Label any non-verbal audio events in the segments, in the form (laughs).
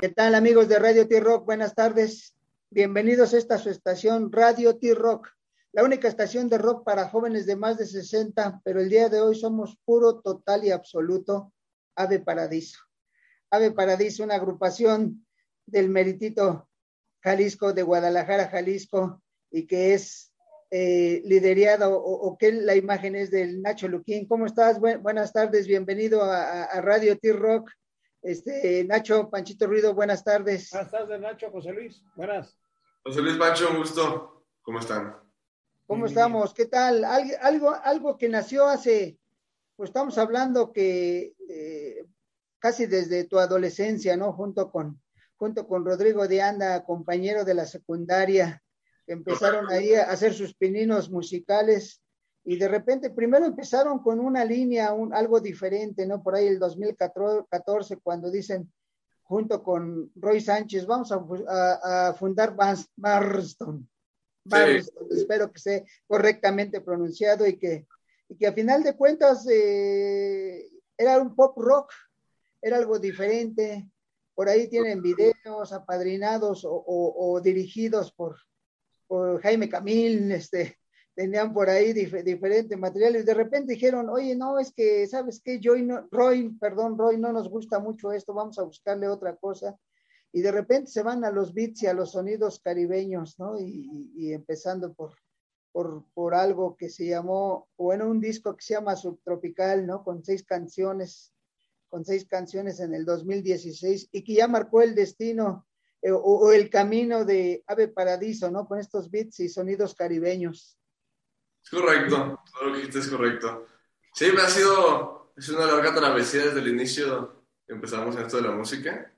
¿Qué tal amigos de Radio T-Rock? Buenas tardes. Bienvenidos a esta su estación Radio T-Rock, la única estación de rock para jóvenes de más de 60, pero el día de hoy somos puro, total y absoluto Ave Paradiso. Ave Paradiso, una agrupación del Meritito Jalisco, de Guadalajara, Jalisco, y que es eh, liderado o, que la imagen es del Nacho Luquín. ¿Cómo estás? buenas tardes, bienvenido a, a Radio T-Rock. Este, Nacho, Panchito Ruido, buenas tardes. Buenas tardes, Nacho, José Luis, buenas. José Luis Pancho, un gusto. ¿Cómo están? ¿Cómo estamos? ¿Qué tal? Algo, algo que nació hace, pues estamos hablando que eh, casi desde tu adolescencia, ¿no? Junto con, junto con Rodrigo de Anda, compañero de la secundaria, que empezaron ahí a hacer sus pininos musicales y de repente primero empezaron con una línea, un, algo diferente, ¿no? Por ahí el 2014, cuando dicen, junto con Roy Sánchez, vamos a, fundar Marston. Espero que sea correctamente pronunciado y que, y que a final de cuentas eh, era un pop rock, era algo diferente. Por ahí tienen videos apadrinados o, o dirigidos por, por Jaime Camil, este, tenían por ahí diferentes materiales y de repente dijeron, oye, no, es que, ¿sabes qué? Yo no, Roy, perdón, Roy, no nos gusta mucho esto, vamos a buscarle otra cosa. Y de repente se van a los beats y a los sonidos caribeños, ¿no? Y, empezando por, por, por, algo que se llamó, bueno, un disco que se llama Subtropical, ¿no? Con seis canciones, con seis canciones en el 2016 y que ya marcó el destino eh, o, o, el camino de Ave Paradiso, ¿no? Con estos beats y sonidos caribeños. Es correcto, todo lo que dijiste es correcto. Sí, me ha sido es una larga travesía desde el inicio que empezamos en esto de la música.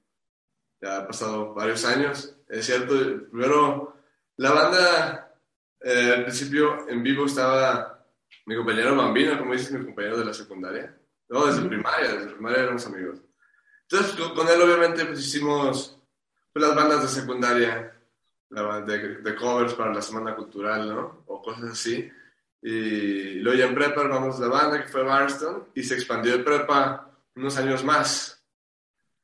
Ya ha pasado varios años. Es cierto, primero la banda eh, al principio en vivo estaba mi compañero Bambino, como dices, mi compañero de la secundaria. No, desde primaria, desde primaria éramos amigos. Entonces con él obviamente pues hicimos pues, las bandas de secundaria, la de, de covers para la semana cultural, ¿no? O cosas así. Y luego ya en prepa armamos la banda que fue Barnston y se expandió de prepa unos años más.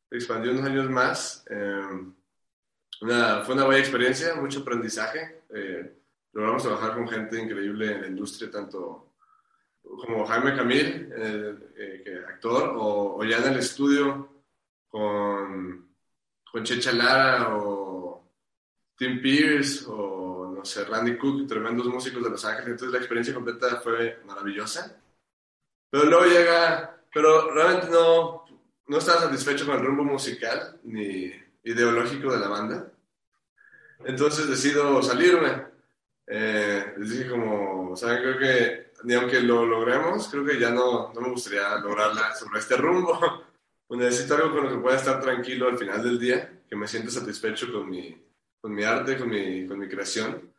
Se expandió unos años más. Em, una, fue una buena experiencia, mucho aprendizaje. Eh, logramos trabajar con gente increíble en la industria, tanto como Jaime Camil, eh, que actor, o, o, ya en el estudio con, con Checha Lara o Tim Pierce o no sé, Randy Cook, tremendos músicos de Los Ángeles, entonces la experiencia completa fue maravillosa. Pero luego llega, pero realmente no, no estaba satisfecho con el rumbo musical ni ideológico de la banda. Entonces decido salirme. Eh, les dije como, ¿saben? Creo que ni aunque lo logremos, creo que ya no, no me gustaría lograrla sobre este rumbo. (laughs) necesito algo con lo que pueda estar tranquilo al final del día, que me sienta satisfecho con mi, con mi arte, con mi, con mi creación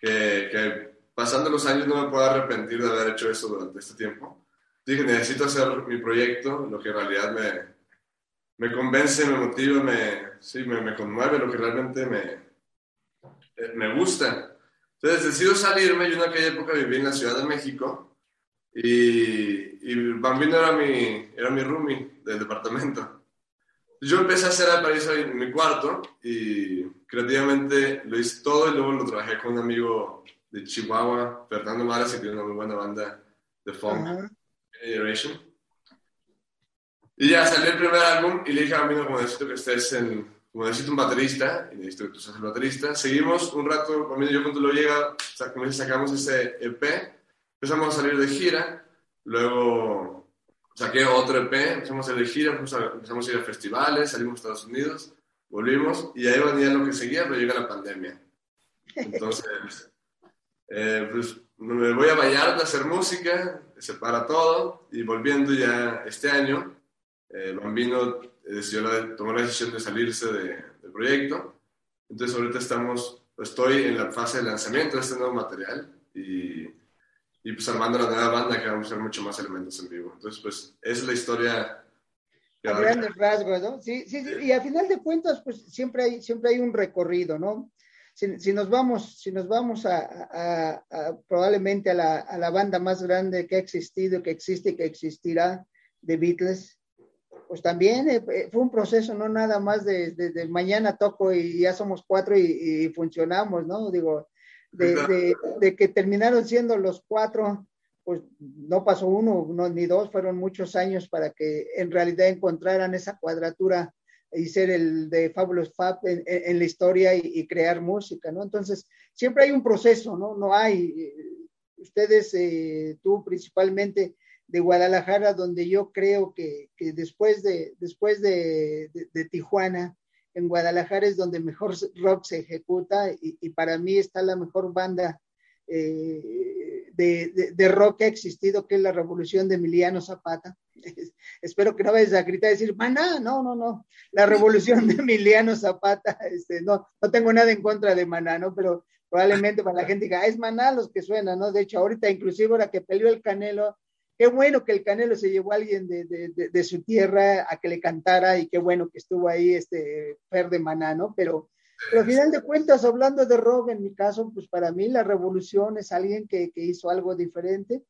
que, pasando los años no me puedo arrepentir de haber hecho eso durante este tiempo. Dije, necesito hacer mi proyecto, lo que en realidad me, me convence, me motiva, me, sí, me, me conmueve, lo que realmente me, eh, me gusta. Entonces decido salirme, yo en aquella época viví en la Ciudad de México y, y Bambino era mi, era mi roomie del departamento. Yo empecé a hacer paraíso en mi cuarto y creativamente lo hice todo y luego lo trabajé con un amigo de Chihuahua, Fernando Maras, que tiene una muy buena banda de funk, Generation. Y ya salió el primer álbum y le dije a mí, como necesito que estés en, como necesito un baterista, y necesito que tú seas el baterista. Seguimos un rato, conmigo yo cuando lo llega, sacamos ese EP, empezamos a salir de gira, luego saqué otro EP, empezamos a de gira, empezamos a ir a festivales, salimos a Estados Unidos, volvimos y ahí venía lo que seguía, pero llega la pandemia. Entonces, (laughs) eh, pues me voy a Vallarta a hacer música, se para todo y volviendo ya este año, eh, Bambino decidió tomó la decisión de salirse del proyecto. Entonces ahorita estamos, estoy en la fase de lanzamiento de este nuevo material y, y pues armando la nueva banda que vamos a hacer mucho más elementos en vivo. Entonces pues esa es la historia a grandes rasgos, ¿no? Sí, sí, sí, y a final de cuentas, pues siempre hay, siempre hay un recorrido, ¿no? Si, nos vamos, si nos vamos a, probablemente a la, a la, banda más grande que ha existido, que existe y que existirá, de Beatles, pues también eh, eh, fue un proceso, no nada más de, mañana toco y ya somos cuatro y, funcionamos, ¿no? Digo, de, que terminaron siendo los cuatro, pues no pasó uno no, ni dos, fueron muchos años para que en realidad encontraran esa cuadratura y ser el de Fabulous Fab en, la historia y, crear música, ¿no? Entonces, siempre hay un proceso, ¿no? No hay, eh, ustedes, tú principalmente, de Guadalajara, donde yo creo que, después, de, después de, Tijuana, en Guadalajara es donde mejor rock se ejecuta y, para mí está la mejor banda eh, de, rock que ha existido, que es la Revolución de Emiliano Zapata. Espero que no vayas a gritar y decir, Maná, no, no, no, la Revolución de Emiliano Zapata, este, no, no tengo nada en contra de Maná, ¿no? Pero probablemente para la gente diga, ah, es Maná los que suenan, ¿no? De hecho, ahorita inclusive ahora que peleó el Canelo, qué bueno que el Canelo se llevó a alguien de, su tierra a que le cantara y qué bueno que estuvo ahí este Fer de Maná, ¿no? Pero, pero al final de cuentas, hablando de rock, en mi caso, pues para mí la revolución es alguien que, hizo algo diferente.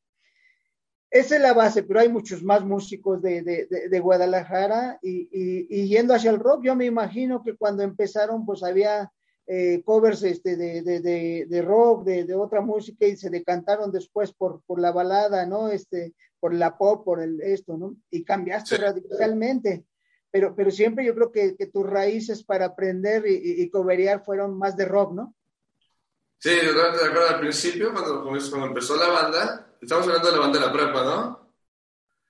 Esa es la base, pero hay muchos más músicos de, Guadalajara y, y, yendo hacia el rock, yo me imagino que cuando empezaron, pues había eh, covers este, de, de, de, rock, de, otra música y se decantaron después por, por la balada, ¿no? Este, por la pop, por el, esto, ¿no? Y cambiaste radicalmente. Pero, pero siempre yo creo que, que tus raíces para aprender y, y, coverear fueron más de rock, ¿no? Sí, yo de acuerdo al principio, cuando, cuando empezó la banda, estamos hablando de la banda de la prepa, ¿no?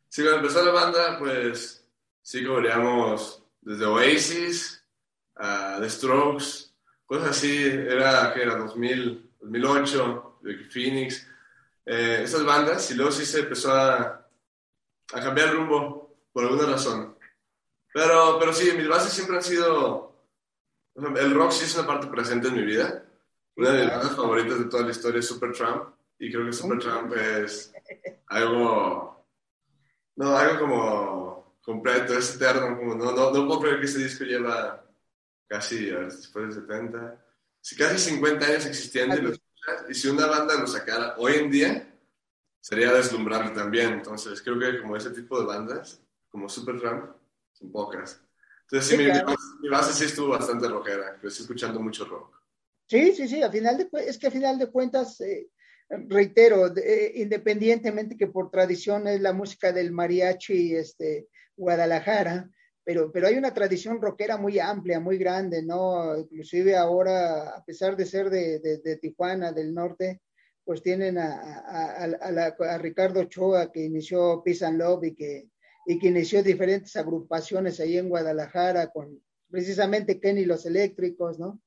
Sí, cuando empezó la banda, pues sí covereamos desde Oasis a The Strokes, cosas así, era que era 2000, 2008, Phoenix, eh, esas bandas, y luego sí se empezó a, a cambiar el rumbo por alguna razón. Pero, pero sí, mis bases siempre han sido, el rock sí es una parte presente en mi vida. Una de mis bandas favoritas de toda la historia es Supertramp, y creo que Supertramp es algo, no, algo como completo, es eterno, como no, no, no puedo creer que ese disco lleva casi después de 70, si casi 50 años existiendo y, y si una banda lo sacara hoy en día, sería deslumbrante también. Entonces, creo que como ese tipo de bandas, como Supertramp, son pocas. Entonces, sí, mi, base, sí estuvo bastante rockera, estoy escuchando mucho rock. Sí, sí, sí, a final de, es que a final de cuentas, eh, reitero, eh, independientemente que por tradición es la música del mariachi este, Guadalajara, pero, pero hay una tradición rockera muy amplia, muy grande, ¿no? Inclusive ahora, a pesar de ser de, de, Tijuana, del norte, pues tienen a, a, a, Ricardo Ochoa, que inició Peace and Love y que, y que inició diferentes agrupaciones ahí en Guadalajara, con precisamente Kenny los Eléctricos, ¿no?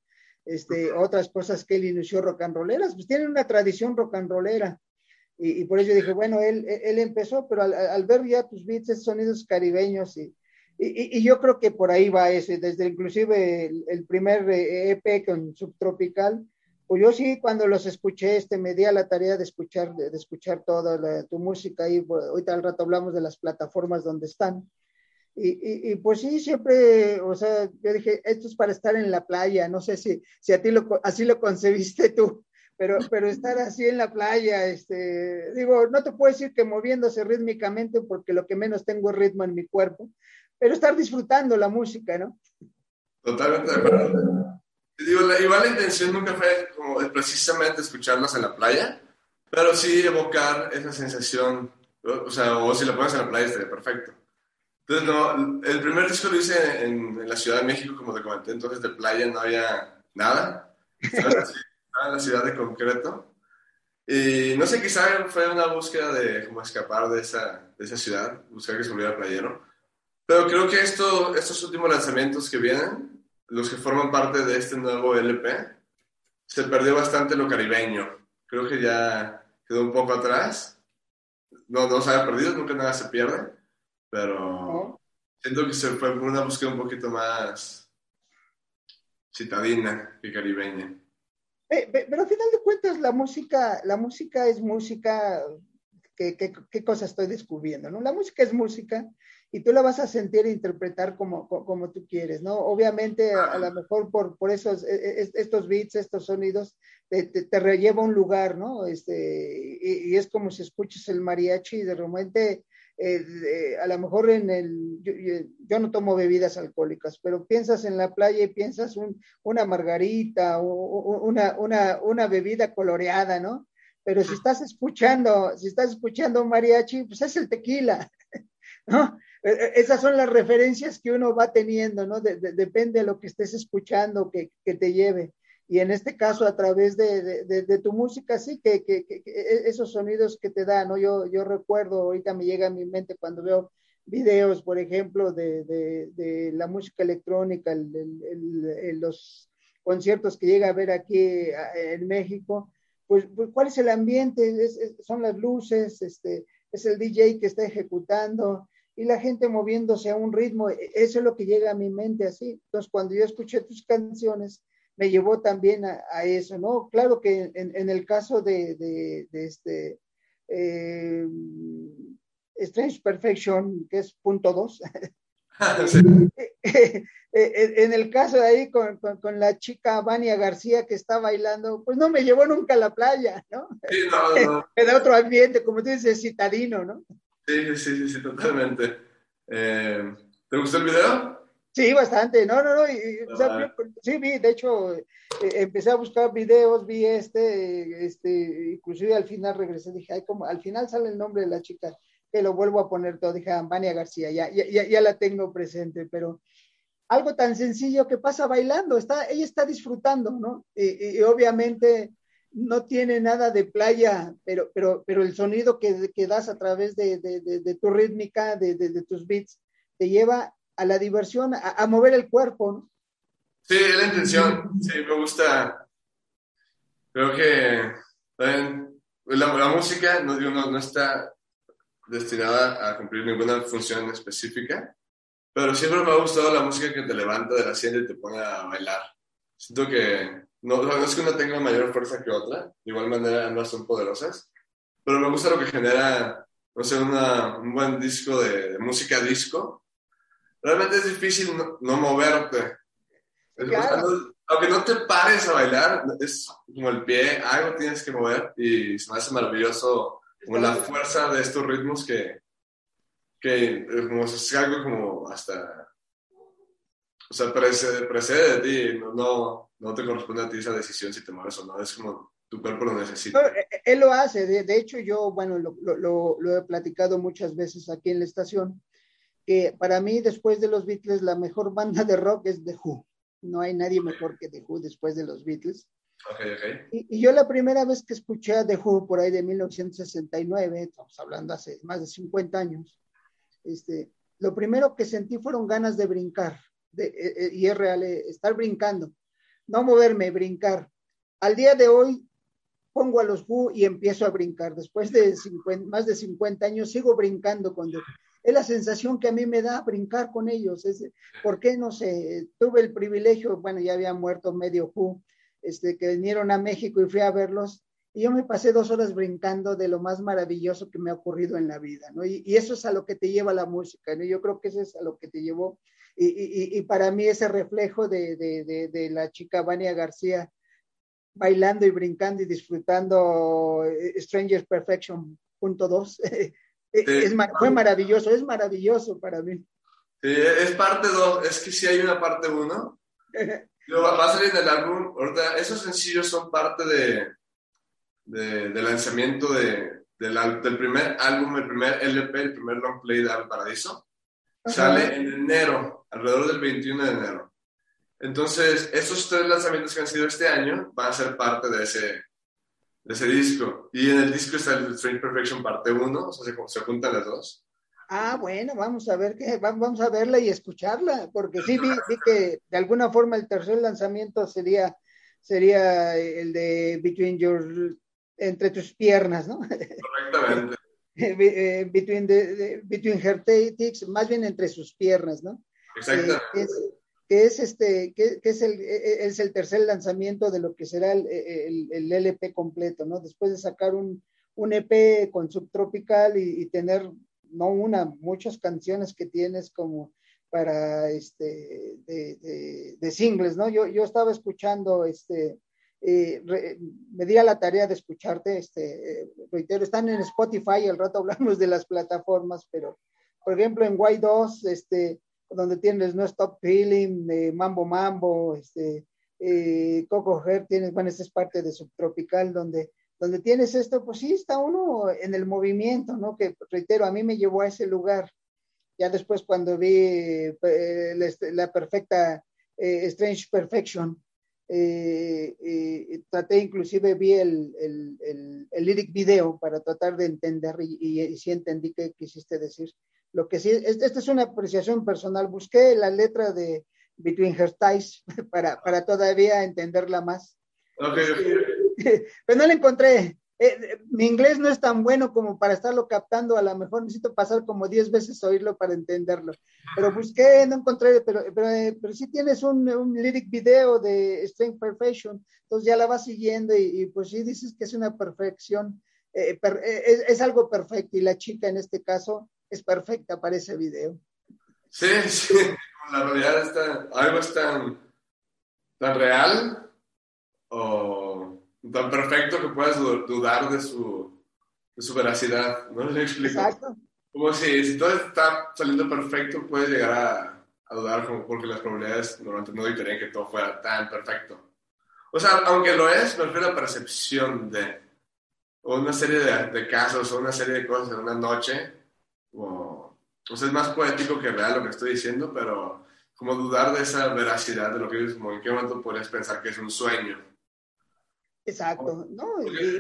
Este, otras cosas que él inició rock and rolleras, pues tienen una tradición rock and rollera. Y, y por eso dije, bueno, él, él empezó, pero al, al ver ya tus beats, esos sonidos caribeños y, y, yo creo que por ahí va ese, desde inclusive el, primer EP eh, e con Subtropical, pues yo sí cuando los escuché, este, me di a la tarea de escuchar, de, escuchar toda tu música y ahorita al rato hablamos de las plataformas donde están. Y, y, pues sí, siempre, o sea, yo dije, esto es para estar en la playa, no sé si, si a ti lo, así lo concebiste tú, pero, pero estar así en la playa, este, digo, no te puedo decir que moviéndose rítmicamente porque lo que menos tengo es ritmo en mi cuerpo, pero estar disfrutando la música, ¿no? Totalmente de acuerdo. Digo, la, igual la intención nunca fue como precisamente escucharlos en la playa, pero sí evocar esa sensación, o sea, o si lo pones en la playa estaría perfecto. Entonces, no, el primer disco lo hice en, la Ciudad de México, como te comenté, entonces de playa no había nada, estaba en la ciudad de concreto. Y no sé, quizá fue una búsqueda de cómo escapar de esa, de esa ciudad, buscar que se volviera playero. Pero creo que esto, estos últimos lanzamientos que vienen, los que forman parte de este nuevo LP, se perdió bastante lo caribeño. Creo que ya quedó un poco atrás. No, no se ha perdido, nunca nada se pierde, pero siento que se fue por una búsqueda un poquito más citadina que caribeña. Pero al final de cuentas la música, la música es música, ¿qué, qué, qué cosa estoy descubriendo? ¿no? La música es música y tú la vas a sentir e interpretar como, como, tú quieres, ¿no? Obviamente, a, lo mejor por, por esos, e, e, estos beats, estos sonidos, te, te, relleva un lugar, ¿no? Este, y, es como si escuches el mariachi y de repente eh, a lo mejor en el, yo, no tomo bebidas alcohólicas, pero piensas en la playa y piensas una margarita o una, una, una bebida coloreada, ¿no? Pero si estás escuchando, si estás escuchando mariachi, pues es el tequila, (laughs) ¿no? E, e, esas son las referencias que uno va teniendo, ¿no? depende de lo que estés escuchando que, que, te lleve. Y en este caso, a través de, de tu música, sí, que, que, e, esos sonidos que te da, ¿no? Yo, yo recuerdo, ahorita me llega a mi mente cuando veo videos, por ejemplo, de, la música electrónica, los conciertos que llega a ver aquí en México, pues, pues, ¿cuál es el ambiente? son las luces, este, es el DJ que está ejecutando, y la gente moviéndose a un ritmo. E, eso es lo que llega a mi mente así. Entonces, cuando yo escuché tus canciones, me llevó también a, eso, ¿no? Claro que en, el caso de, de, este eh, Strange Perfection, que es punto dos, (laughs) (laughs) en el caso de ahí con, con, la chica Vania García que está bailando, pues no me llevó nunca a la playa, ¿no? Sí, no, no. (laughs) Era otro ambiente, como tú dices, citadino, ¿no? Sí, sí, sí, sí, totalmente. Eh, ¿Te gustó el video? Sí, bastante. No, no, no. sí, vi, de hecho, eh, empecé a buscar videos, vi este, este, inclusive al final regresé, dije, ay, como, al final sale el nombre de la chica, que lo vuelvo a poner todo, dije, Vania García, ya, ya, ya la tengo presente, pero algo tan sencillo que pasa bailando, está, ella está disfrutando, ¿no? y obviamente no tiene nada de playa, pero, pero, pero el sonido que, que das a través de, de, tu rítmica, de, tus beats, te lleva a la diversión, a, mover el cuerpo. Sí, es la intención, sí, me gusta. Creo que la, la música no, no, no está destinada a cumplir ninguna función específica, pero siempre me ha gustado la música que te levanta de la asiento y te pone a bailar. Siento que no, no es que una tenga mayor fuerza que otra, de igual manera ambas son poderosas, pero me gusta lo que genera, no sé, una, un buen disco de, música disco. Realmente es difícil no, moverte. aunque no te pares a bailar, es como el pie, algo tienes que mover y se me hace maravilloso como la fuerza de estos ritmos que, que como, es algo como hasta, o sea, precede, precede de ti, no, no, no te corresponde a ti esa decisión si te mueves o no, es como tu cuerpo lo necesita. Eh, eh, él lo hace, de, hecho yo, bueno, lo, lo, lo, he platicado muchas veces aquí en la estación, que para mí después de los Beatles la mejor banda de rock es The Who. No hay nadie mejor que The Who después de los Beatles. Okay, okay. Y, y, yo la primera vez que escuché a The Who por ahí de 1969, estamos hablando hace más de 50 años, este, lo primero que sentí fueron ganas de brincar, de, eh, y es real, estar brincando no moverme, brincar. Al día de hoy pongo a los Who y empiezo a brincar. Después de más de 50 años sigo brincando con Es la sensación que a mí me da brincar con ellos. Es, ¿Por qué? No sé. Tuve el privilegio, bueno, ya había muerto medio Who, este, que vinieron a México y fui a verlos. Y yo me pasé dos horas brincando de lo más maravilloso que me ha ocurrido en la vida. Y, eso es a lo que te lleva la música, ¿no? Yo creo que eso es a lo que te llevó y, para mí ese reflejo de, la chica Vania García bailando y brincando y disfrutando eh, Stranger Perfection punto dos, (laughs) eh, es, fue maravilloso, es maravilloso para mí. Sí, es parte dos, es que si hay una parte uno, (laughs) va a salir en el álbum, ahorita esos sencillos son parte de, de, lanzamiento de, del, del, primer álbum, el primer LP, el primer long play de Al Paradiso. Sale en enero, alrededor del 21 de enero. Entonces, esos tres lanzamientos que han sido este año van a ser parte de ese, de ese disco. Y en el disco está el Strange Perfection parte 1, o sea, se, se juntan las dos. Ah, bueno, vamos a ver qué, vamos a verla y escucharla, porque sí vi, que de alguna forma el tercer lanzamiento sería, sería el de Between Your, entre tus piernas, ¿no? (laughs) Correctamente. Eh, between, the, between her tits, más bien entre sus piernas, ¿no? Exacto. Eh, que, es, este, que, es, el, e, e, es el tercer lanzamiento de lo que será el, el, LP completo, ¿no? Después de sacar un, un EP con subtropical y, y, tener, no una, muchas canciones que tienes como para, este, de, de, de singles, ¿no? Yo, yo estaba escuchando, este, eh, me di a la tarea de escucharte, este, eh, reitero, están en Spotify, al rato (laughs) hablamos de las plataformas, pero por ejemplo en Y2, este, donde tienes No Stop Feeling, eh, Mambo Mambo, este, Coco Her, tienes, bueno, esa es parte de Subtropical, donde, donde tienes esto, pues sí, está uno en el movimiento, ¿no? Que reitero, a mí me llevó a ese lugar. Ya después cuando vi la, perfecta Strange Perfection, eh, eh, traté inclusive vi el, el, el, lyric video para tratar de entender y, y, sí entendí qué quisiste decir. Lo que sí, esta es una apreciación personal. Busqué la letra de Between Her Ties (laughs) para, para todavía entenderla más. Okay, (laughs) Pero no la encontré. Eh, mi inglés no es tan bueno como para estarlo captando, a lo mejor necesito pasar como 10 veces a oírlo para entenderlo. Pero busqué, no encontré, pero, pero, eh, pero sí tienes un, un, lyric video de Strength Perfection, entonces ya la vas siguiendo y, pues sí dices que es una perfección, eh, es, es, algo perfecto y la chica en este caso es perfecta para ese video. Sí, sí, la realidad está, algo es tan, tan real o tan perfecto que puedas dudar de su, de su veracidad, ¿no? ¿Me explico? Exacto. Como si, si todo está saliendo perfecto, puedes llegar a, a dudar como porque las probabilidades normalmente no dictarían que todo fuera tan perfecto. O sea, aunque lo es, me refiero a la percepción de o una serie de, de, casos o una serie de cosas en una noche. O, o sea, es más poético que real lo que estoy diciendo, pero como dudar de esa veracidad de lo que dices, como en qué momento podrías pensar que es un sueño Exacto, ¿no?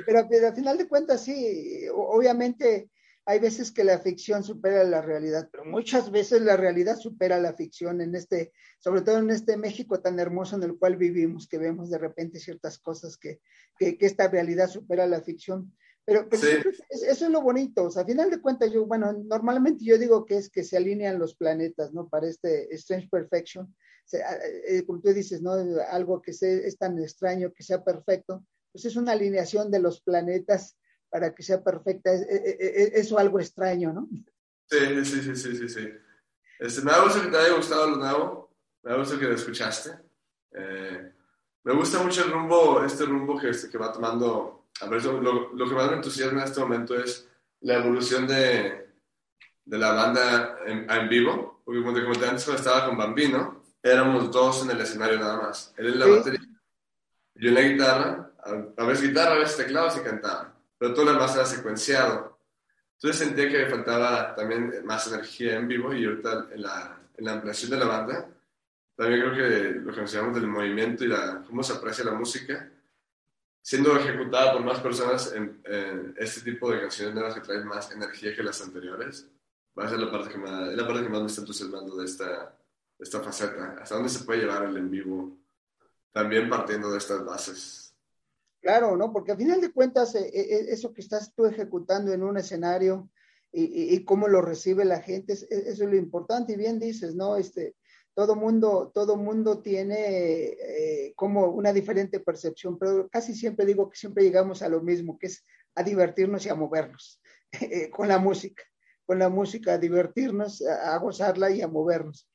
pero, pero, al final de cuentas, sí, obviamente hay veces que la ficción supera la realidad, pero muchas veces la realidad supera la ficción en este, sobre todo en este México tan hermoso en el cual vivimos, que vemos de repente ciertas cosas que, que, esta realidad supera la ficción. Pero, eso es lo bonito, o sea, a final de cuentas yo, bueno, normalmente yo digo que es que se alinean los planetas, ¿no? Para este Strange Perfection, como tú dices, ¿no? Algo que sea, es tan extraño, que sea perfecto, pues es una alineación de los planetas para que sea perfecta. Es, eso algo extraño, ¿no? Sí, sí, sí, sí, sí. sí. Este, me da gusto que te haya gustado lo nuevo, me da gusto que lo escuchaste. Eh, me gusta mucho el rumbo, este rumbo que, este, que va tomando. A ver, lo, lo, que más me entusiasma en este momento es la evolución de, de la banda en, en vivo. Porque como te comenté antes, cuando estaba con Bambino, éramos dos en el escenario nada más. Él en la batería, yo en la guitarra, a, veces guitarra, a veces teclados y cantaba, pero todo lo demás era secuenciado. Entonces sentía que me faltaba también más energía en vivo y ahorita en la, en la ampliación de la banda, también creo que lo que nos del movimiento y la, cómo se aprecia la música, siendo ejecutada por más personas en, este tipo de canciones nuevas que traen más energía que las anteriores, va a ser la parte que más, la parte que más me está entusiasmando de esta, esta faceta. ¿Hasta dónde se puede llevar el en vivo? También partiendo de estas bases. Claro, ¿no? Porque al final de cuentas, eh, eh, eso que estás tú ejecutando en un escenario y, cómo lo recibe la gente, eso es lo importante. Y bien dices, ¿no? Este, todo mundo, todo mundo tiene eh, como una diferente percepción, pero casi siempre digo que siempre llegamos a lo mismo, que es a divertirnos y a movernos (laughs) con la música, con la música, a divertirnos, a, gozarla y a movernos.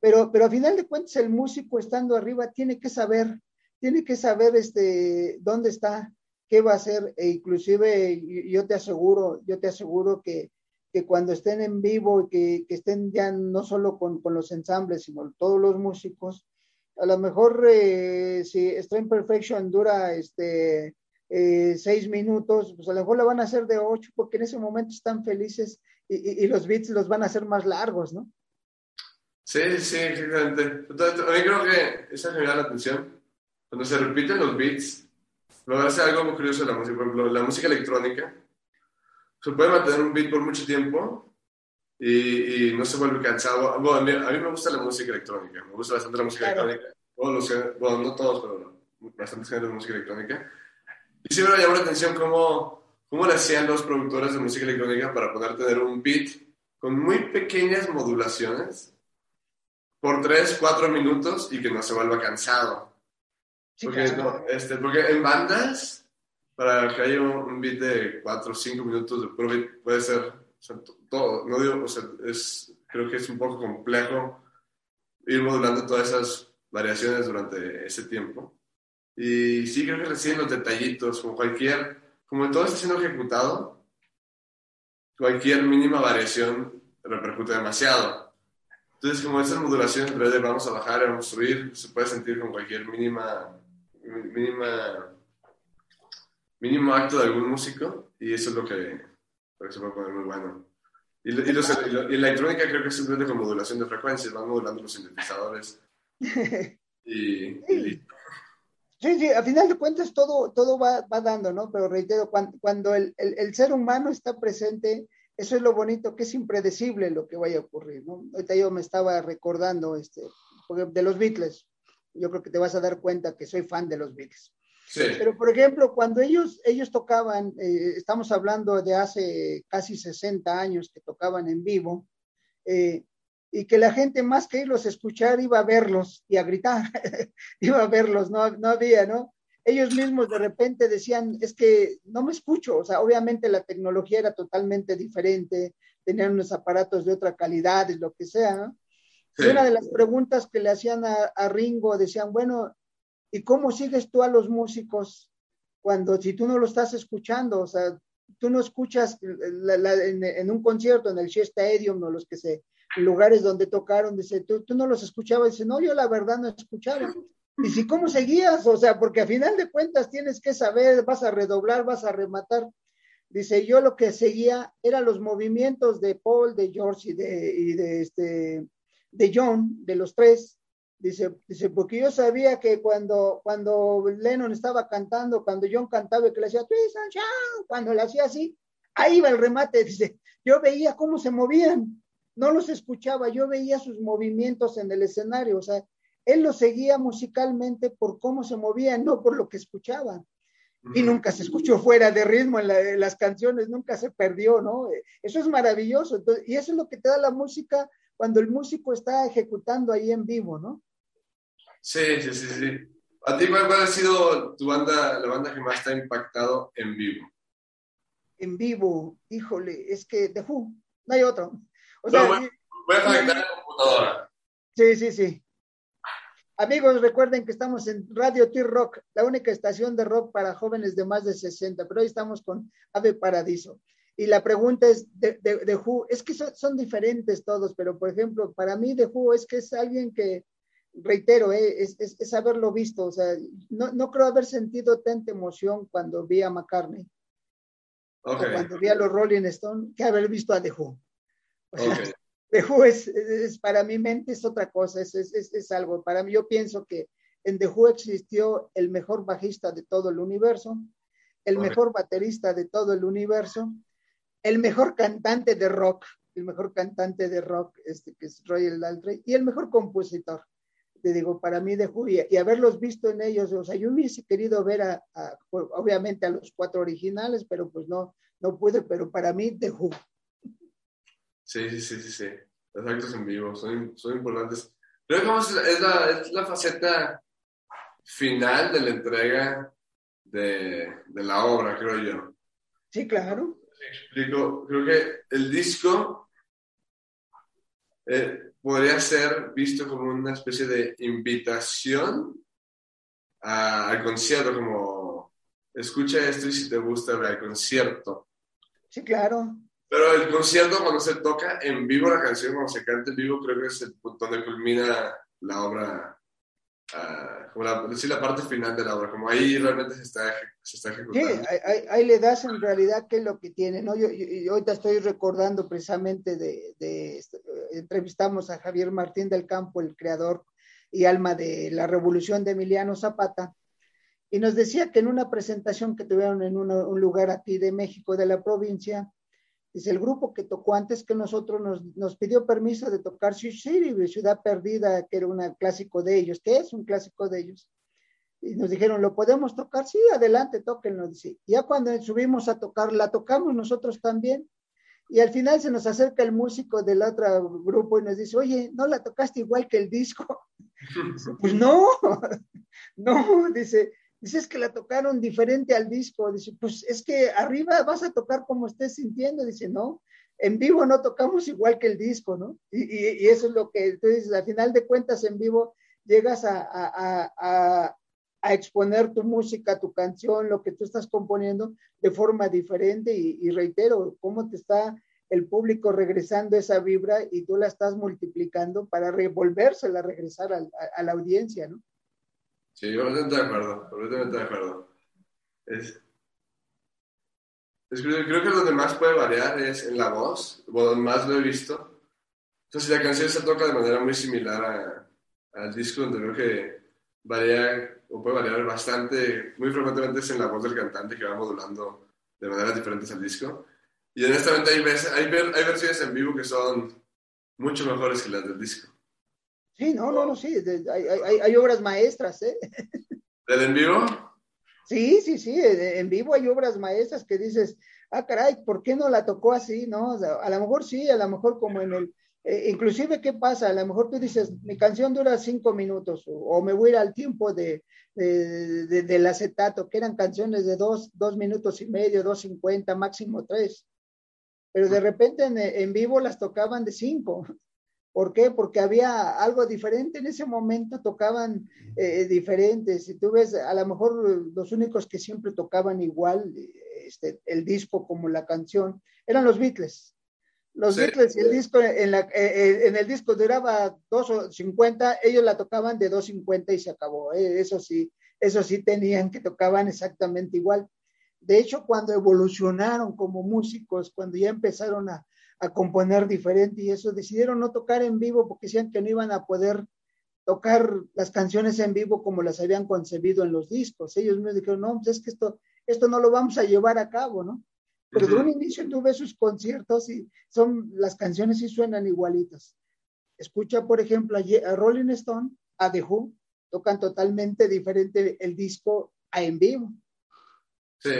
Pero, pero al final de cuentas, el músico estando arriba tiene que saber tiene que saber este, dónde está, qué va a hacer, e inclusive yo te aseguro, yo te aseguro que, que cuando estén en vivo y que, que, estén ya no solo con, con, los ensambles, sino todos los músicos, a lo mejor eh, si Strain Perfection dura este, eh, seis minutos, pues a lo mejor la van a hacer de ocho, porque en ese momento están felices y, y, los beats los van a hacer más largos, ¿no? Sí, sí, exactamente. A mí creo que esa da la atención cuando se repiten los beats, lo hace algo muy curioso la música. Por ejemplo, la música electrónica, se puede mantener un beat por mucho tiempo y, y no se vuelve cansado. Bueno, a, mí, a, mí, me gusta la música electrónica, me gusta bastante la música electrónica. Todos los, bueno, no todos, pero bastantes géneros de música electrónica. Y siempre me llamó la atención cómo, cómo le hacían los productores de música electrónica para poder tener un beat con muy pequeñas modulaciones por 3, 4 minutos y que no se vuelva cansado porque, este, porque en bandas, para que haya un beat de 4 o 5 minutos de puro beat, puede ser todo. No digo, o sea, es, creo que es un poco complejo ir modulando todas esas variaciones durante ese tiempo. Y sí creo que reciben los detallitos, como cualquier, como todo está siendo ejecutado, cualquier mínima variación repercute demasiado. Entonces, como esa modulación, en de vamos a bajar, vamos a subir, se puede sentir con cualquier mínima, mínima, mínimo acto de algún músico, y eso es lo que, lo que se puede poner muy bueno. Y, y, los, y, la electrónica creo que es simplemente con modulación de frecuencias, van modulando los sintetizadores. (laughs) y, y Sí, sí, a final de cuentas todo, todo va, va dando, ¿no? Pero reitero, cuando, cuando el, el, el, ser humano está presente, eso es lo bonito, que es impredecible lo que vaya a ocurrir, ¿no? Ahorita yo me estaba recordando este, de los Beatles, yo creo que te vas a dar cuenta que soy fan de los Beatles. Sí. Pero, por ejemplo, cuando ellos, ellos tocaban, eh, estamos hablando de hace casi 60 años que tocaban en vivo, eh, y que la gente más que irlos a escuchar iba a verlos y a gritar, (laughs) iba a verlos, no, no había, ¿no? Ellos mismos de repente decían, es que no me escucho, o sea, obviamente la tecnología era totalmente diferente, tenían unos aparatos de otra calidad, lo que sea, ¿no? Sí. Una de las preguntas que le hacían a, a, Ringo, decían, bueno, ¿y cómo sigues tú a los músicos cuando si tú no lo estás escuchando? O sea, tú no escuchas la, la, en, en, un concierto, en el Shea Stadium o los que se lugares donde tocaron, dice, ¿tú, tú no los escuchabas, dice, no, yo la verdad no escuchaba. Y si, ¿cómo seguías? O sea, porque a final de cuentas tienes que saber, vas a redoblar, vas a rematar. Dice, yo lo que seguía eran los movimientos de Paul, de George y de, este, de John, de los tres. Dice, dice, porque yo sabía que cuando, cuando Lennon estaba cantando, cuando John cantaba y que le hacía, cuando le hacía así, ahí va el remate. (laughs) Dice, yo veía cómo se movían no los escuchaba, yo veía sus movimientos en el escenario, o sea, él los seguía musicalmente por cómo se movían, no por lo que escuchaba. Y nunca se escuchó fuera de ritmo en, la, en, las canciones, nunca se perdió, ¿no? Eso es maravilloso. Entonces, y eso es lo que te da la música cuando el músico está ejecutando ahí en vivo, ¿no? Sí, sí, sí, sí. ¿A ti cuál ha sido tu banda, la banda que más te ha impactado en vivo? En vivo, híjole, es que The Who, no hay otro. O sea, no, voy, voy a conectar la computadora. Sí, sí, sí. Amigos, recuerden que estamos en Radio T-Rock, la única estación de rock para jóvenes de más de 60, pero hoy estamos con Ave Paradiso. Y la pregunta es de, de, de Who, es que son, son, diferentes todos, pero por ejemplo, para mí de Who es que es alguien que, reitero, eh, es, es, es, haberlo visto, o sea, no, no, creo haber sentido tanta emoción cuando vi a McCartney, okay. o cuando vi a los Rolling Stones, que haber visto a The Who. O sea, okay. The Who es, es, para mi mente es otra cosa, es, es, es, algo. Para mí, yo pienso que en The Who existió el mejor bajista de todo el universo, el mejor baterista de todo el universo, el mejor cantante de rock, el mejor cantante de rock, este, que es Royal Daltrey, y el mejor compositor. Te digo, para mí de Who, y, y, haberlos visto en ellos, o sea, yo hubiese querido ver a, a, obviamente a los cuatro originales, pero pues no, no pude, pero para mí de Who. Sí, sí, sí, sí, sí. Los actos en vivo son, son importantes. Creo que es la, es la faceta final de la entrega de, de, la obra, creo yo. Sí, claro. Explico. Creo que el disco eh, podría ser visto como una especie de invitación a, al concierto, como escucha esto y si te gusta, ve al concierto. Sí, claro. Pero el concierto, cuando se toca en vivo la canción, cuando se canta en vivo, creo que es el punto donde culmina la obra, uh, como la, decir, la parte final de la obra, como ahí realmente se está, se está ejecutando. Sí, ahí, ahí, le das en realidad qué es lo que tiene, ¿no? Yo, yo, yo ahorita estoy recordando precisamente de, de, de, entrevistamos a Javier Martín del Campo, el creador y alma de la revolución de Emiliano Zapata, y nos decía que en una presentación que tuvieron en una, un lugar aquí de México, de la provincia, Dice, el grupo que tocó antes que nosotros nos, nos pidió permiso de tocar City, Ciudad Perdida, que era un clásico de ellos, que es un clásico de ellos. Y nos dijeron, ¿lo podemos tocar? Sí, adelante, tóquenlo. Dice, ya cuando subimos a tocar, la tocamos nosotros también. Y al final se nos acerca el músico del otro grupo y nos dice, oye, ¿no la tocaste igual que el disco? (laughs) Pues no, (laughs) no, dice, Dices que la tocaron diferente al disco. Dice, pues es que arriba vas a tocar como estés sintiendo. Dice, no, en vivo no tocamos igual que el disco, ¿no? Y, y, eso es lo que, entonces, al final de cuentas, en vivo llegas a, a, a, a exponer tu música, tu canción, lo que tú estás componiendo de forma diferente y, reitero, cómo te está el público regresando esa vibra y tú la estás multiplicando para revolvérsela, regresar a, la audiencia, ¿no? Sí, completamente de acuerdo, completamente de acuerdo. Es, creo que lo más puede variar es en la voz, o donde más lo he visto. Entonces, la canción se toca de manera muy similar al disco, creo que varía o puede variar bastante, muy frecuentemente es en la voz del cantante que va modulando de maneras diferentes al disco. Y honestamente hay, veces, hay, hay versiones en vivo que son mucho mejores que las del disco. Sí, no, no, no, sí, hay, hay, hay obras maestras, ¿eh? (laughs) ¿Del en vivo? Sí, sí, sí, en vivo hay obras maestras que dices, ah, caray, ¿por qué no la tocó así, no? a lo mejor sí, a lo mejor como en el, eh, inclusive, ¿qué pasa? A lo mejor tú dices, mi canción dura cinco minutos o, me voy al tiempo de, del acetato, que eran canciones de dos, dos minutos y medio, dos cincuenta, máximo tres. Pero de repente en, vivo las tocaban de cinco. ¿Por qué? Porque había algo diferente en ese momento, tocaban eh, diferentes. Si tú ves, a lo mejor los únicos que siempre tocaban igual este, el disco como la canción eran los Beatles. Los Beatles, el disco en, la, eh, en, el disco duraba 2.50, ellos la tocaban de 2.50 y se acabó. ¿eh? Eso sí, eso sí tenían que tocaban exactamente igual. De hecho, cuando evolucionaron como músicos, cuando ya empezaron a, a componer diferente y eso, decidieron no tocar en vivo porque decían que no iban a poder tocar las canciones en vivo como las habían concebido en los discos. Ellos me dijeron, no, pues es que esto, esto no lo vamos a llevar a cabo, ¿no? Pero de un inicio tú ves sus conciertos y son, las canciones y suenan igualitas. Escucha, por ejemplo, a, Rolling Stone, a The Who, tocan totalmente diferente el disco a en vivo. Sí,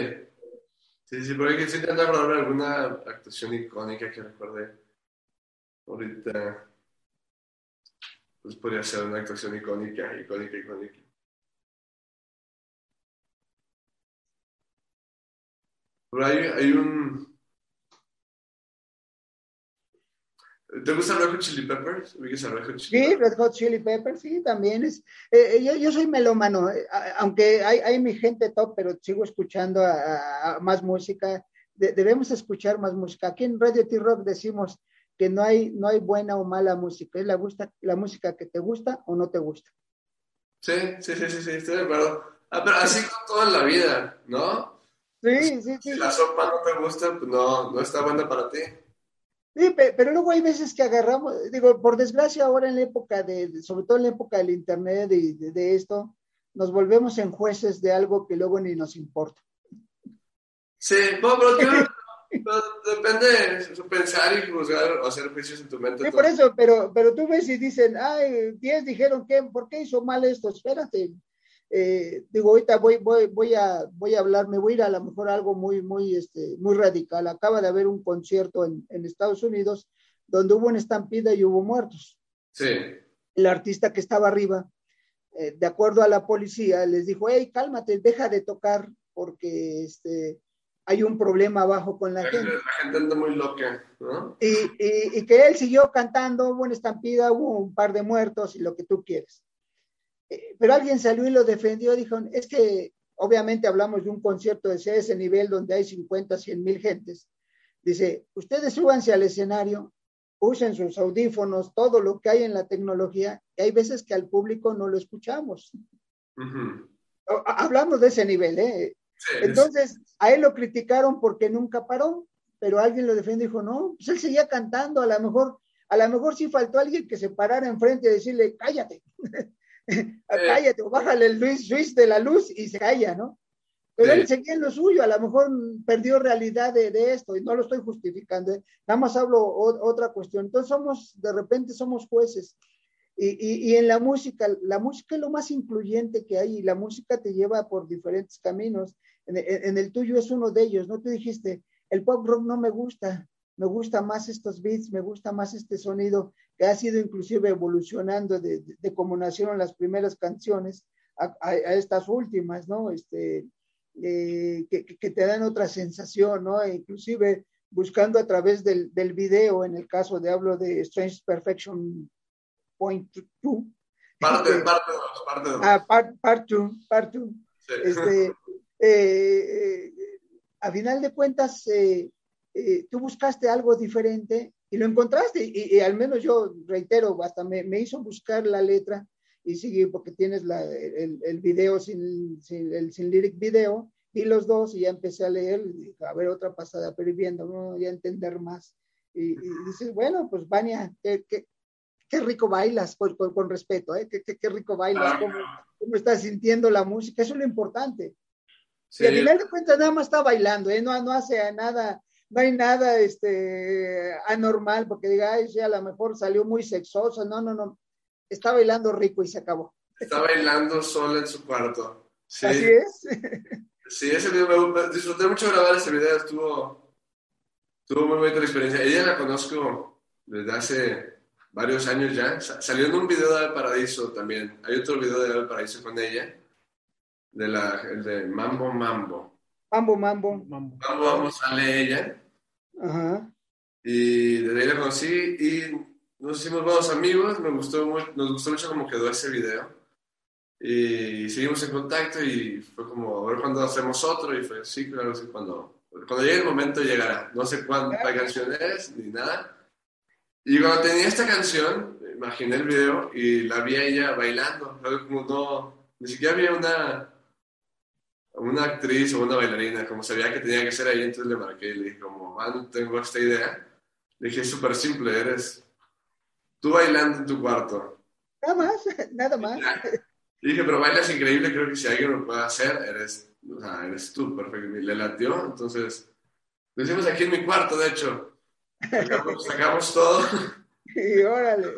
sí, sí, pero hay que intentar hablar alguna actuación icónica que recuerde ahorita. Pues podría ser una actuación icónica, icónica, icónica. Pero hay, hay un... ¿Te gusta Red Hot Chili Peppers? Red Hot Chili sí, Red Hot Chili Peppers, sí, también es. Eh, eh, yo, yo, soy melómano, eh, aunque hay, hay, mi gente top, pero sigo escuchando a, más música. debemos escuchar más música. Aquí en Radio T-Rock decimos que no hay, no hay buena o mala música, es la, gusta, la música que te gusta o no te gusta. Sí, sí, sí, sí, sí estoy de acuerdo. Ah, pero así con toda la vida, ¿no? Sí, sí, sí. Si la sopa no te gusta, pues no, no está buena para ti. Sí, pero luego hay veces que agarramos, digo, por desgracia ahora en la época de, sobre todo en la época del internet y de, esto, nos volvemos en jueces de algo que luego ni nos importa. Sí, bueno, (laughs) pero, depende de pensar y juzgar o hacer juicios en tu mente. Sí, por eso, pero, pero tú ves y dicen, ay, 10 dijeron que, ¿por qué hizo mal esto? Espérate, eh, digo, ahorita voy, voy, voy, a, voy a hablar, me voy a ir a lo mejor algo muy, muy, este, muy radical. Acaba de haber un concierto en, en Estados Unidos donde hubo una estampida y hubo muertos. Sí. El artista que estaba arriba, eh, de acuerdo a la policía, les dijo, hey, cálmate, deja de tocar porque este, hay un problema abajo con la, gente. La gente anda muy loca, ¿no? Y, y, y que él siguió cantando, hubo una estampida, hubo un par de muertos y lo que tú quieres pero alguien salió y lo defendió, dijo, es que obviamente hablamos de un concierto de ese nivel donde hay 50, 100 mil gentes. Dice, ustedes súbanse al escenario, usen sus audífonos, todo lo que hay en la tecnología, y hay veces que al público no lo escuchamos. Hablamos de ese nivel, ¿eh? Entonces, a él lo criticaron porque nunca paró, pero alguien lo defendió y dijo, no, pues él seguía cantando, a lo mejor, a lo mejor sí faltó alguien que se parara enfrente y decirle, cállate. (laughs) cállate, o bájale el Luis de la luz y se calla, ¿no? Pero él seguía en lo suyo, a lo mejor perdió realidad de, esto y no lo estoy justificando, ¿eh? nada más hablo otra cuestión. Entonces somos, de repente somos jueces. Y, y, en la música, la música es lo más incluyente que hay y la música te lleva por diferentes caminos. En, en, el tuyo es uno de ellos, ¿no? Te dijiste, el pop rock no me gusta, me gusta más estos beats, me gusta más este sonido que ha sido inclusive evolucionando de, de, cómo nacieron las primeras canciones a, estas últimas, ¿no? Este, eh, que, que, te dan otra sensación, ¿no? E inclusive buscando a través del, del, video, en el caso de hablo de Strange Perfection Point 2, Parte, parte dos, parte dos. Ah, part, part two, part two. Sí. Este, (laughs) eh, eh, a final de cuentas, eh, eh, tú buscaste algo diferente y lo encontraste. Y, y al menos yo reitero, hasta me, me, hizo buscar la letra y sigue porque tienes la, el, el, video sin, sin, el, sin lyric video. Vi los dos y ya empecé a leer, y dije, a ver otra pasada, pero viendo, ¿no? ya entender más. Y, y, dices, bueno, pues Vania, qué, qué, qué rico bailas, con, con, con respeto, ¿eh? Qué, qué, qué rico bailas, cómo, cómo, estás sintiendo la música, eso es lo importante. Sí. Y al final de cuentas nada más está bailando, ¿eh? no, no hace nada, no hay nada este, anormal, porque diga, ay, sí, a lo mejor salió muy sexoso, no, no, no, está bailando rico y se acabó. Está bailando sola en su cuarto. Sí. Así es. Sí, ese video, me, disfruté mucho grabar ese video, estuvo, estuvo muy bonita la experiencia. Ella la conozco desde hace varios años ya. Salió en un video de Paraíso también. Hay otro video de Paraíso con ella, de la, el de Mambo Mambo. Mambo Mambo. Mambo Mambo, sale ella. Ajá. Y desde ahí la conocí y nos hicimos buenos amigos. Me gustó, nos gustó mucho cómo quedó ese video. Y seguimos en contacto y fue como, a ver cuándo hacemos otro. Y fue, sí, claro, sí, cuando, cuando llegue el momento llegará. No sé cuánta canción es ni nada. Y cuando tenía esta canción, imaginé el video y la vi a ella bailando. Como no, ni siquiera había una, una actriz o una bailarina, como sabía que tenía que ser ahí, entonces le marqué y le dije como, ah, no tengo esta idea. Le dije, es súper simple, eres tú bailando en tu cuarto. Nada más, (laughs) nada más. Y dije, pero bailas increíble, creo que si alguien lo puede hacer, eres, o sea, eres tú, perfecto. Y le latió, entonces, lo hicimos aquí en mi cuarto, de hecho. Sacamos, (laughs) sacamos todo. Y órale.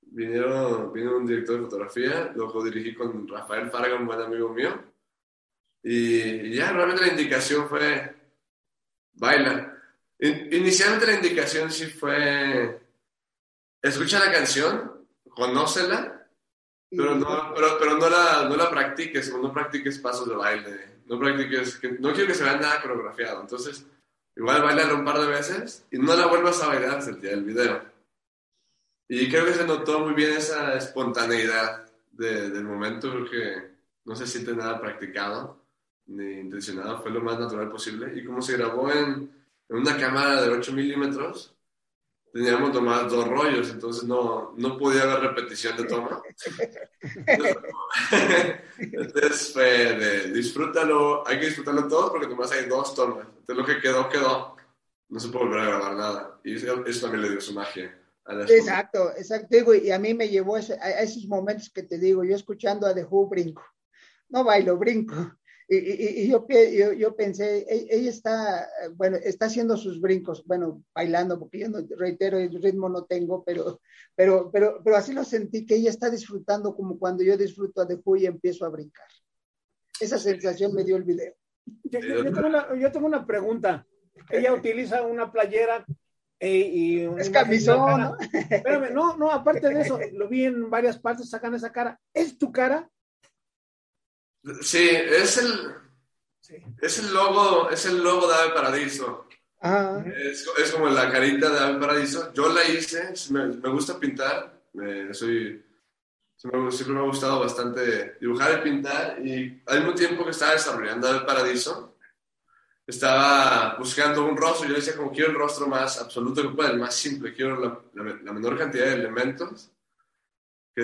Vinieron, vino un director de fotografía, lo dirigí con Rafael Farga, un buen amigo mío. Y, ya, realmente la indicación fue, baila. In, inicialmente la indicación sí fue, escucha la canción, conócela, pero no, pero, pero no, la, no la practiques, no practiques pasos de baile, no practiques, que, no quiero que se vea nada coreografiado. Entonces, igual bailalo un par de veces y no la vuelvas a bailar hasta el día del video. Y creo que se notó muy bien esa espontaneidad de, del momento, porque no se siente nada practicado ni intencionado, fue lo más natural posible. Y como se grabó en, en una cámara de 8 milímetros, teníamos tomadas dos rollos, entonces no, no podía haber repetición de toma. Entonces fue de disfrútalo, hay que disfrutarlo todo porque nomás hay dos tomas. Entonces lo que quedó, quedó. No se puede volver a grabar nada. Y eso, eso también le dio su magia. Exacto, exacto. Y a mí me llevó a, esos momentos que te digo, yo escuchando a The Who brinco. No bailo, brinco. Y, y, y yo, yo, yo, pensé, ella está, bueno, está haciendo sus brincos, bueno, bailando, porque yo no, reitero, el ritmo no tengo, pero, pero, pero, pero así lo sentí, que ella está disfrutando como cuando yo disfruto de Who y empiezo a brincar. Esa sensación me dio el video. Yo, yo, tengo, una, yo tengo una pregunta. Ella utiliza una playera eh, y un, es camisón. ¿no? Espérame, no, no, aparte de eso, lo vi en varias partes, sacan esa cara. ¿Es tu cara? Sí, es el, sí. es el logo, es el logo de Ave Paradiso. Ah. Es, es, como la carita de Ave Paradiso. Yo la hice, me, me gusta pintar, me, soy, siempre, siempre, me ha gustado bastante dibujar y pintar y al mismo tiempo que estaba desarrollando Ave Paradiso, estaba buscando un rostro. Yo decía, como quiero el rostro más absoluto que pueda, el más simple, quiero la, la, la menor cantidad de elementos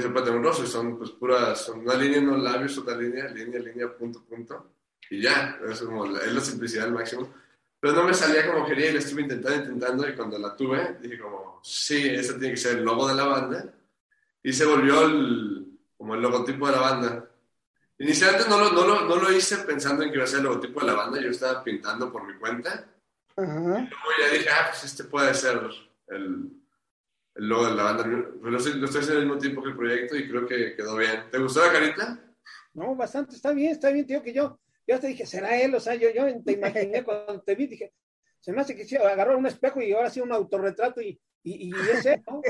que puede tener un rostro y son pues puras, son una línea en los labios, otra línea, línea, línea, punto, punto. Y ya, es como la, es la simplicidad al máximo. Pero no me salía como quería y la estuve intentando, intentando y cuando la tuve dije como, sí, ese tiene que ser el logo de la banda. Y se volvió el, como el logotipo de la banda. Inicialmente no lo, no, lo, no lo hice pensando en que iba a ser el logotipo de la banda, yo estaba pintando por mi cuenta. Uh -huh. Y luego ya dije, ah, pues este puede ser el, el logo de la banda. Lo estoy, lo estoy haciendo al mismo tiempo que el proyecto y creo que quedó bien. ¿Te gustó la carita? No, bastante, está bien, está bien, tío, que yo, yo te dije, ¿será él? O sea, yo, yo te imaginé (laughs) cuando te vi, dije, se me hace que sí, agarró un espejo y ahora sí un autorretrato y, y, y ese, ¿no?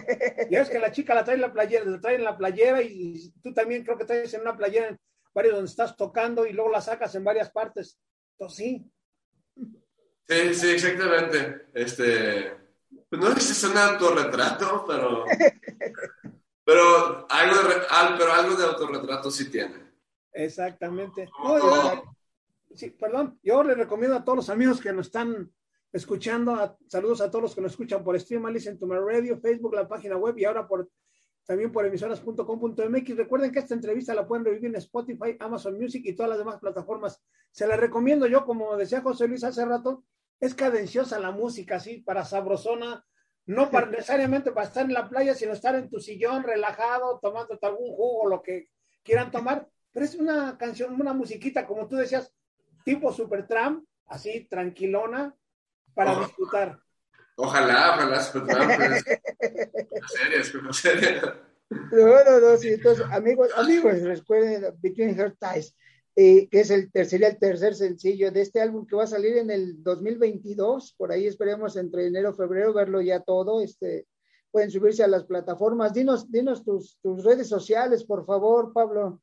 Y es que la chica la trae en la playera, la trae en la playera y, y tú también creo que traes en una playera en varios donde estás tocando y luego la sacas en varias partes. Entonces sí. Sí, sí, exactamente. Este, pues no es un autorretrato, pero Pero algo de, pero algo de autorretrato sí tiene. Exactamente. sí, perdón, yo le recomiendo a todos los amigos que nos están escuchando, saludos a todos los que nos escuchan por Stream, Listen to My Radio, Facebook, la página web y ahora por también por emisoras.com.mx. Recuerden que esta entrevista la pueden revivir en Spotify, Amazon Music y todas las demás plataformas. Se la recomiendo yo, como decía José Luis hace rato, es cadenciosa la música, así, para sabrosona, no (laughs) para, necesariamente para estar en la playa, sino estar en tu sillón relajado, tomando algún jugo, lo que quieran tomar. Pero es una canción, una musiquita, como tú decías, tipo Supertramp, así, tranquilona, para disfrutar. Ojalá, ojalá, Supertramp. series, series. No, no, no, sí, (laughs) entonces, amigos, amigos, recuerden Between Her Ties, eh, que es el tercer, el tercer sencillo de este álbum que va a salir en el 2022, por ahí esperemos entre enero y febrero verlo ya todo, este, pueden subirse a las plataformas. Dinos, dinos tus, tus redes sociales, por favor, Pablo.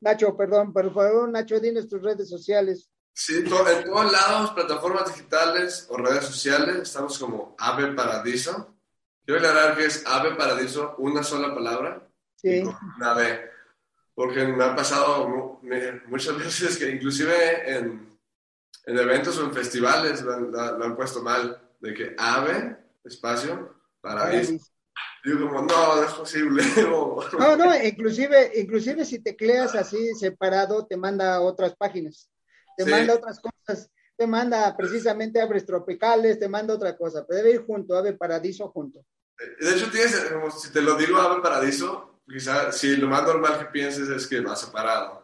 Nacho, perdón, por favor, Nacho, dinos tus redes sociales. Sí, en todos lados, plataformas digitales o redes sociales, estamos como Ave Paradiso. Quiero aclarar que es Ave Paradiso, una sola palabra, sí. una B, porque me ha pasado muchas (laughs) veces que inclusive en, en eventos o en festivales lo, han puesto mal, de que Ave, espacio, Paradiso. Digo como, no, no es posible. (laughs) no, no, inclusive, inclusive si tecleas así separado, te manda a otras páginas te manda otras cosas, te manda precisamente aves tropicales, te manda otra cosa, pero debe ir junto, ave paradiso junto. De hecho, tienes, si te lo digo ave paradiso, quizás si lo más normal que pienses es que va separado,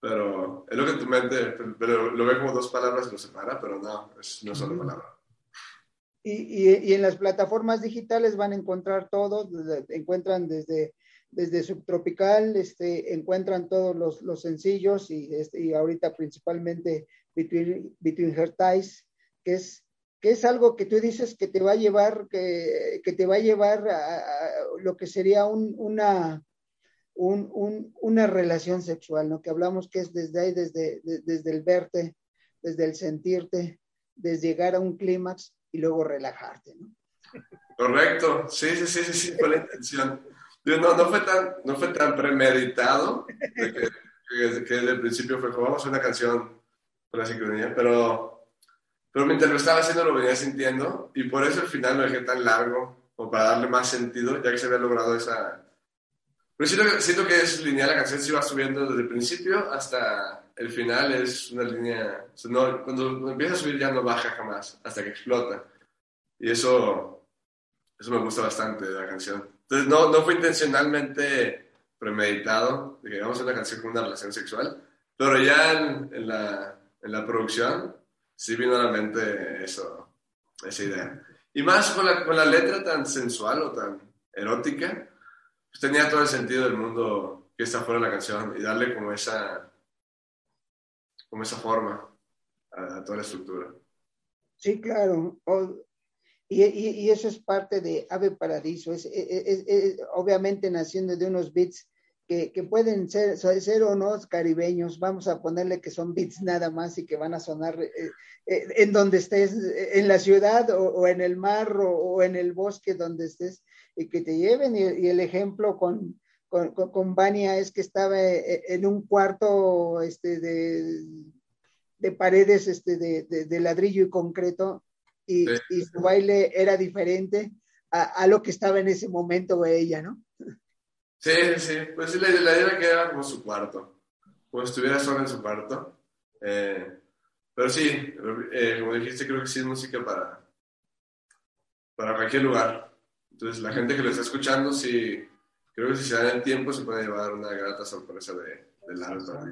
pero es lo que tu mente, pero lo ve como dos palabras y lo separa, pero no, es una sola palabra. Y, y, y, en las plataformas digitales van a encontrar todo, encuentran desde desde Subtropical, este, encuentran todos los, los sencillos y, este, y ahorita principalmente Between, Between Her Ties, que es, que es algo que tú dices que te va a llevar, que, que te va a llevar a, lo que sería un, una, un, un, una relación sexual, ¿no? Que hablamos que es desde ahí, desde, desde el verte, desde el sentirte, desde llegar a un clímax y luego relajarte. Correcto, sí, sí, sí, sí, sí, fue la intención. No, no, fue tan, no fue tan premeditado, que, que, desde el principio fue como, vamos a una canción con la sincronía, pero, pero mientras lo estaba haciendo lo venía sintiendo y por eso al final lo dejé tan largo, como para darle más sentido, ya que se había logrado esa... Pero siento, siento que es lineal, la canción se iba subiendo desde el principio hasta el final, es una línea... no, cuando empieza a subir ya no baja jamás, hasta que explota. Y eso, eso me gusta bastante de la canción. Entonces, no, no fue intencionalmente premeditado de que a una canción con una relación sexual, pero ya en, en, la, en la, producción sí vino a la mente eso, esa idea. Y más con la, con la letra tan sensual o tan erótica, pues tenía todo el sentido del mundo que esta fuera la canción y darle como esa, como esa forma a, a toda la estructura. Sí, claro. Y, eso es parte de Ave Paradiso, es, obviamente naciendo de unos beats que, pueden ser, ser o no caribeños, vamos a ponerle que son beats nada más y que van a sonar eh, eh, en donde estés, en la ciudad o, en el mar o, en el bosque donde estés, y que te lleven. Y, el ejemplo con, con, con, Vania es que estaba eh, en un cuarto este, de, de paredes este, de, de ladrillo y concreto y, su baile era diferente a, lo que estaba en ese momento ella, ¿no? Sí, sí, pues la, la idea que era como su cuarto, como estuviera sola en su cuarto. Eh, pero sí, eh, como dijiste, creo que sí es música para, para cualquier lugar. Entonces, la gente que lo está escuchando, sí, creo que si se dan el tiempo, se puede llevar una grata sorpresa de, del álbum.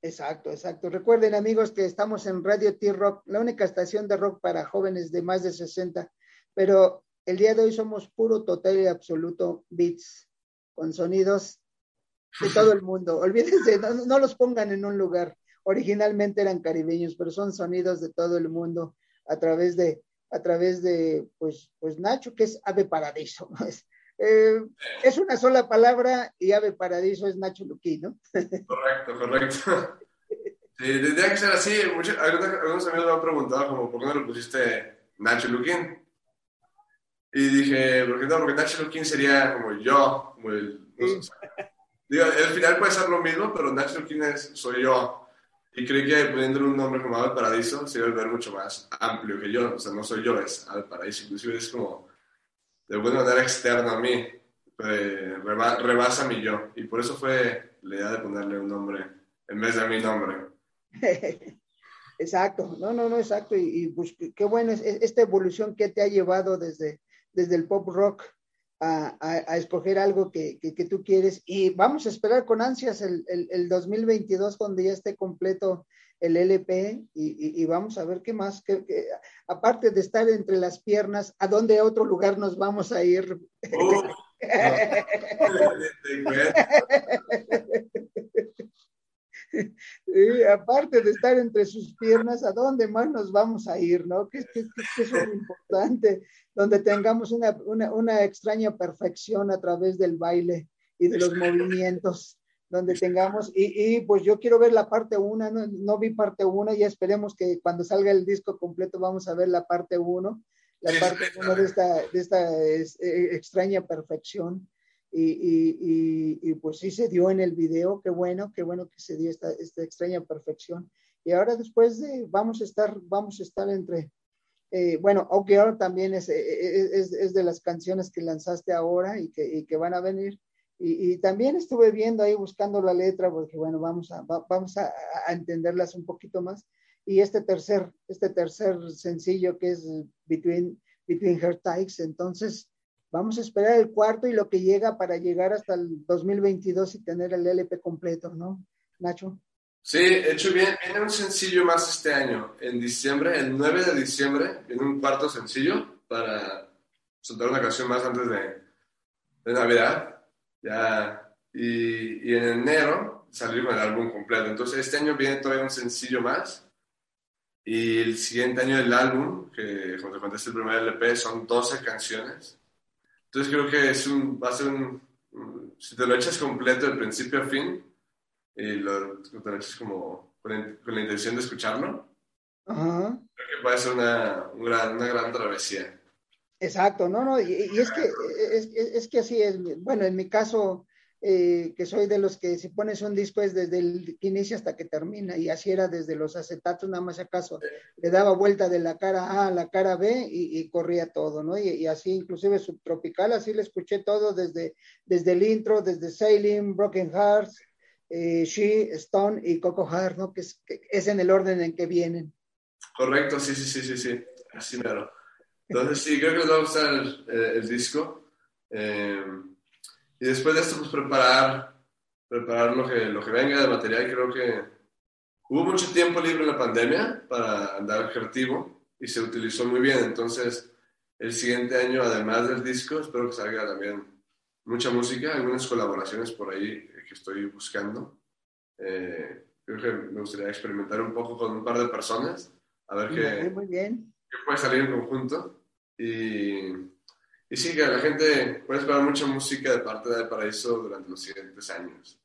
Exacto, exacto. Recuerden amigos que estamos en Radio T-Rock, la única estación de rock para jóvenes de más de 60, pero el día de hoy somos puro, total y absoluto beats, con sonidos de todo el mundo. (laughs) Olvídense, no, los pongan en un lugar. Originalmente eran caribeños, pero son sonidos de todo el mundo a través de, a través de, pues, pues Nacho, que es Ave Paradiso. (laughs) Eh, es una sola palabra y Ave Paradiso es Nacho Luquín, ¿no? (laughs) Correcto, correcto. Sí, tendría que ser así. algunos, amigos me han preguntado como, ¿por qué no le pusiste Nacho Luquín? Y dije, ¿por qué no? Porque National King sería como yo, como el... digo, al final puede ser lo mismo, pero National King es, soy yo. Y creí que poniéndole un nombre como Al Paradiso se iba a ver mucho más amplio que yo. O sea, no soy yo, es Al Paraíso. Inclusive es como de alguna manera externo a mí. Eh, rebasa mi yo. Y por eso fue la idea de ponerle un nombre en vez de mi nombre. (laughs) exacto, no, no, no, exacto. Y, pues qué bueno es esta evolución que te ha llevado desde, desde el pop rock a, a, escoger algo que, que, tú quieres. Y vamos a esperar con ansias el, el, el 2022 cuando ya esté completo el LP y, y, vamos a ver qué más, que, aparte de estar entre las piernas, ¿a dónde otro lugar nos vamos a ir? (laughs) (laughs) y aparte de estar entre sus piernas, ¿a dónde más nos vamos a ir? ¿no? Que, que, que es lo importante, donde tengamos una, una, una, extraña perfección a través del baile y de los movimientos, donde tengamos, y, y pues yo quiero ver la parte 1, no, no, vi parte 1, ya esperemos que cuando salga el disco completo vamos a ver la parte 1, la parte 1 de esta, de esta es, eh, extraña perfección y, y, pues sí se dio en el video, qué bueno, qué bueno que se dio esta, esta extraña perfección. Y ahora después de, vamos a estar, vamos a estar entre, eh, bueno, OK ahora también es, es, es, de las canciones que lanzaste ahora y que, y que van a venir. Y, y, también estuve viendo ahí buscando la letra porque, bueno, vamos a, vamos a, a, entenderlas un poquito más. Y este tercer, este tercer sencillo que es Between, Between Her Tikes, entonces Vamos a esperar el cuarto y lo que llega para llegar hasta el 2022 y tener el LP completo, ¿no, Nacho? Sí, hecho bien. Viene un sencillo más este año, en diciembre, el 9 de diciembre, viene un cuarto sencillo para soltar una canción más antes de, de Navidad. Ya, y, y, en enero salir con el álbum completo. Entonces, este año viene todavía un sencillo más. Y el siguiente año el álbum, que como te conté es el primer LP, son 12 canciones. Entonces creo que es un, va a ser un, si te lo echas completo de principio a fin, y lo, te lo echas como con, con la intención de escucharlo, Ajá. creo que puede ser una, un gran, una gran travesía. Exacto, no, no, y, y es que es, es, que así es, bueno, en mi caso, eh, que soy de los que si pones un disco es desde el inicio hasta que termina, y así era desde los acetatos, nada más acaso le daba vuelta de la cara A a la cara B y, y corría todo, ¿no? Y, y, así, inclusive subtropical, así le escuché todo desde, desde el intro, desde Sailing, Broken Hearts, eh, She, Stone y Coco Heart, ¿no? Que es, que es, en el orden en que vienen. Correcto, sí, sí, sí, sí, sí, así mero. Entonces sí, creo que les va a gustar el, el, el disco. Eh, y después de esto, pues preparar, preparar lo que, lo que venga de material. Creo que hubo mucho tiempo libre en la pandemia para andar creativo y se utilizó muy bien. Entonces, el siguiente año, además del disco, espero que salga también mucha música, algunas colaboraciones por ahí que estoy buscando. Eh, creo que me gustaría experimentar un poco con un par de personas, a ver qué, muy bien. qué puede salir en conjunto. Y y sí, que la gente puede esperar mucha música de parte de Paraíso durante los siguientes años.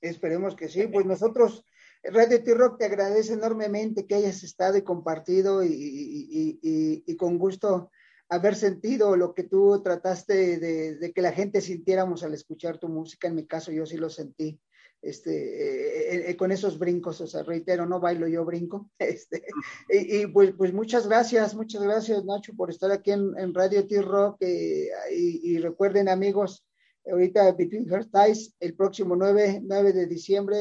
Esperemos que sí, pues nosotros, Radio T-Rock te agradece enormemente que hayas estado y compartido y, con gusto haber sentido lo que tú trataste de, de, que la gente sintiéramos al escuchar tu música. En mi caso, yo sí lo sentí este, eh, eh, con esos brincos, o sea, reitero, no bailo, yo brinco. (laughs) Este, y, y pues, pues, muchas gracias, muchas gracias Nacho por estar aquí en, Radio T-Rock eh, y, recuerden amigos, ahorita Between Her Ties, el próximo 9, 9 de diciembre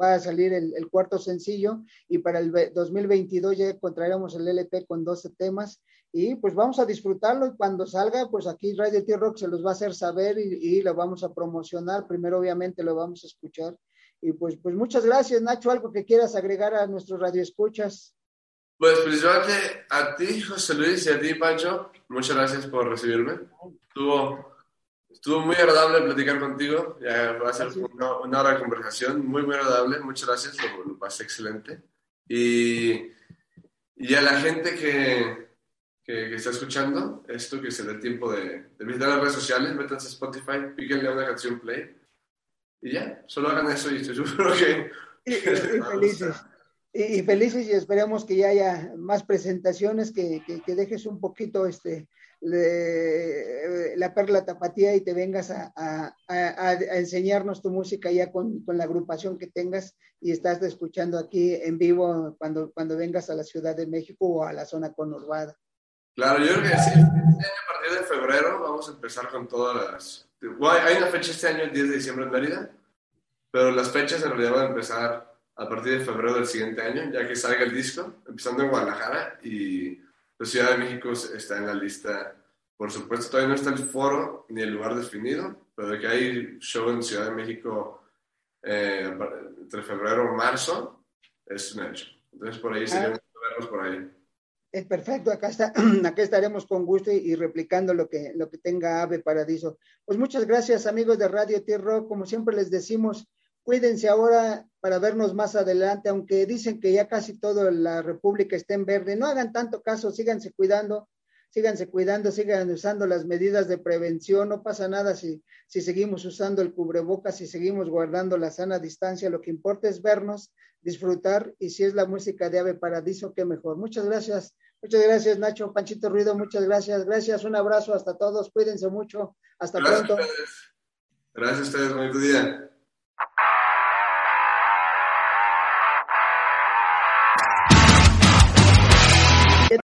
va a salir el, el, cuarto sencillo y para el 2022 ya encontraremos el LP con 12 temas y pues vamos a disfrutarlo y cuando salga, pues aquí Radio T-Rock se los va a hacer saber y, y, lo vamos a promocionar. Primero obviamente lo vamos a escuchar. Y pues, pues muchas gracias, Nacho. ¿Algo que quieras agregar a nuestros radioescuchas? Pues principalmente a ti, José Luis, y a ti, Pancho, muchas gracias por recibirme. Estuvo, estuvo muy agradable platicar contigo. Ya va a ser una, una, hora de conversación muy, muy agradable. Muchas gracias, lo, lo pasé excelente. Y, y a la gente que, que, que, está escuchando esto, que se dé tiempo de, de visitar las redes sociales, métanse a Spotify, píquenle a una canción play y ya, solo hagan eso y estoy (laughs) seguro que... Y, y (laughs) felices. Y, y, felices y esperemos que ya haya más presentaciones, que, que, que, dejes un poquito este, la perla tapatía y te vengas a, enseñarnos tu música ya con, la agrupación que tengas y estás escuchando aquí en vivo cuando, cuando vengas a la Ciudad de México o a la zona conurbada. Claro, yo creo que sí, este año a partir de febrero vamos a empezar con todas las... hay una fecha este año, el 10 de diciembre en Mérida, pero las fechas en realidad van a empezar a partir de febrero del siguiente año, ya que salga el disco, empezando en Guadalajara y la Ciudad de México está en la lista. Por supuesto, todavía no está el foro ni el lugar definido, pero de que hay show en Ciudad de México eh, entre febrero y marzo, es un hecho. Entonces, por ahí sería ah. vernos por ahí. Es perfecto, acá, está, (clears throat) acá estaremos con gusto y, replicando lo que, lo que tenga Ave Paradiso. Pues muchas gracias amigos de Radio Tierra, como siempre les decimos, cuídense ahora para vernos más adelante, aunque dicen que ya casi toda la República está en verde, no hagan tanto caso, síganse cuidando, síganse cuidando, sigan usando las medidas de prevención, no pasa nada si, si seguimos usando el cubrebocas, si seguimos guardando la sana distancia, lo que importa es vernos, disfrutar y si es la música de Ave Paradiso, qué mejor. Muchas gracias, muchas gracias Nacho, Panchito Ruido, muchas gracias, gracias, un abrazo hasta todos, cuídense mucho, hasta pronto. Gracias a ustedes, muy buen día.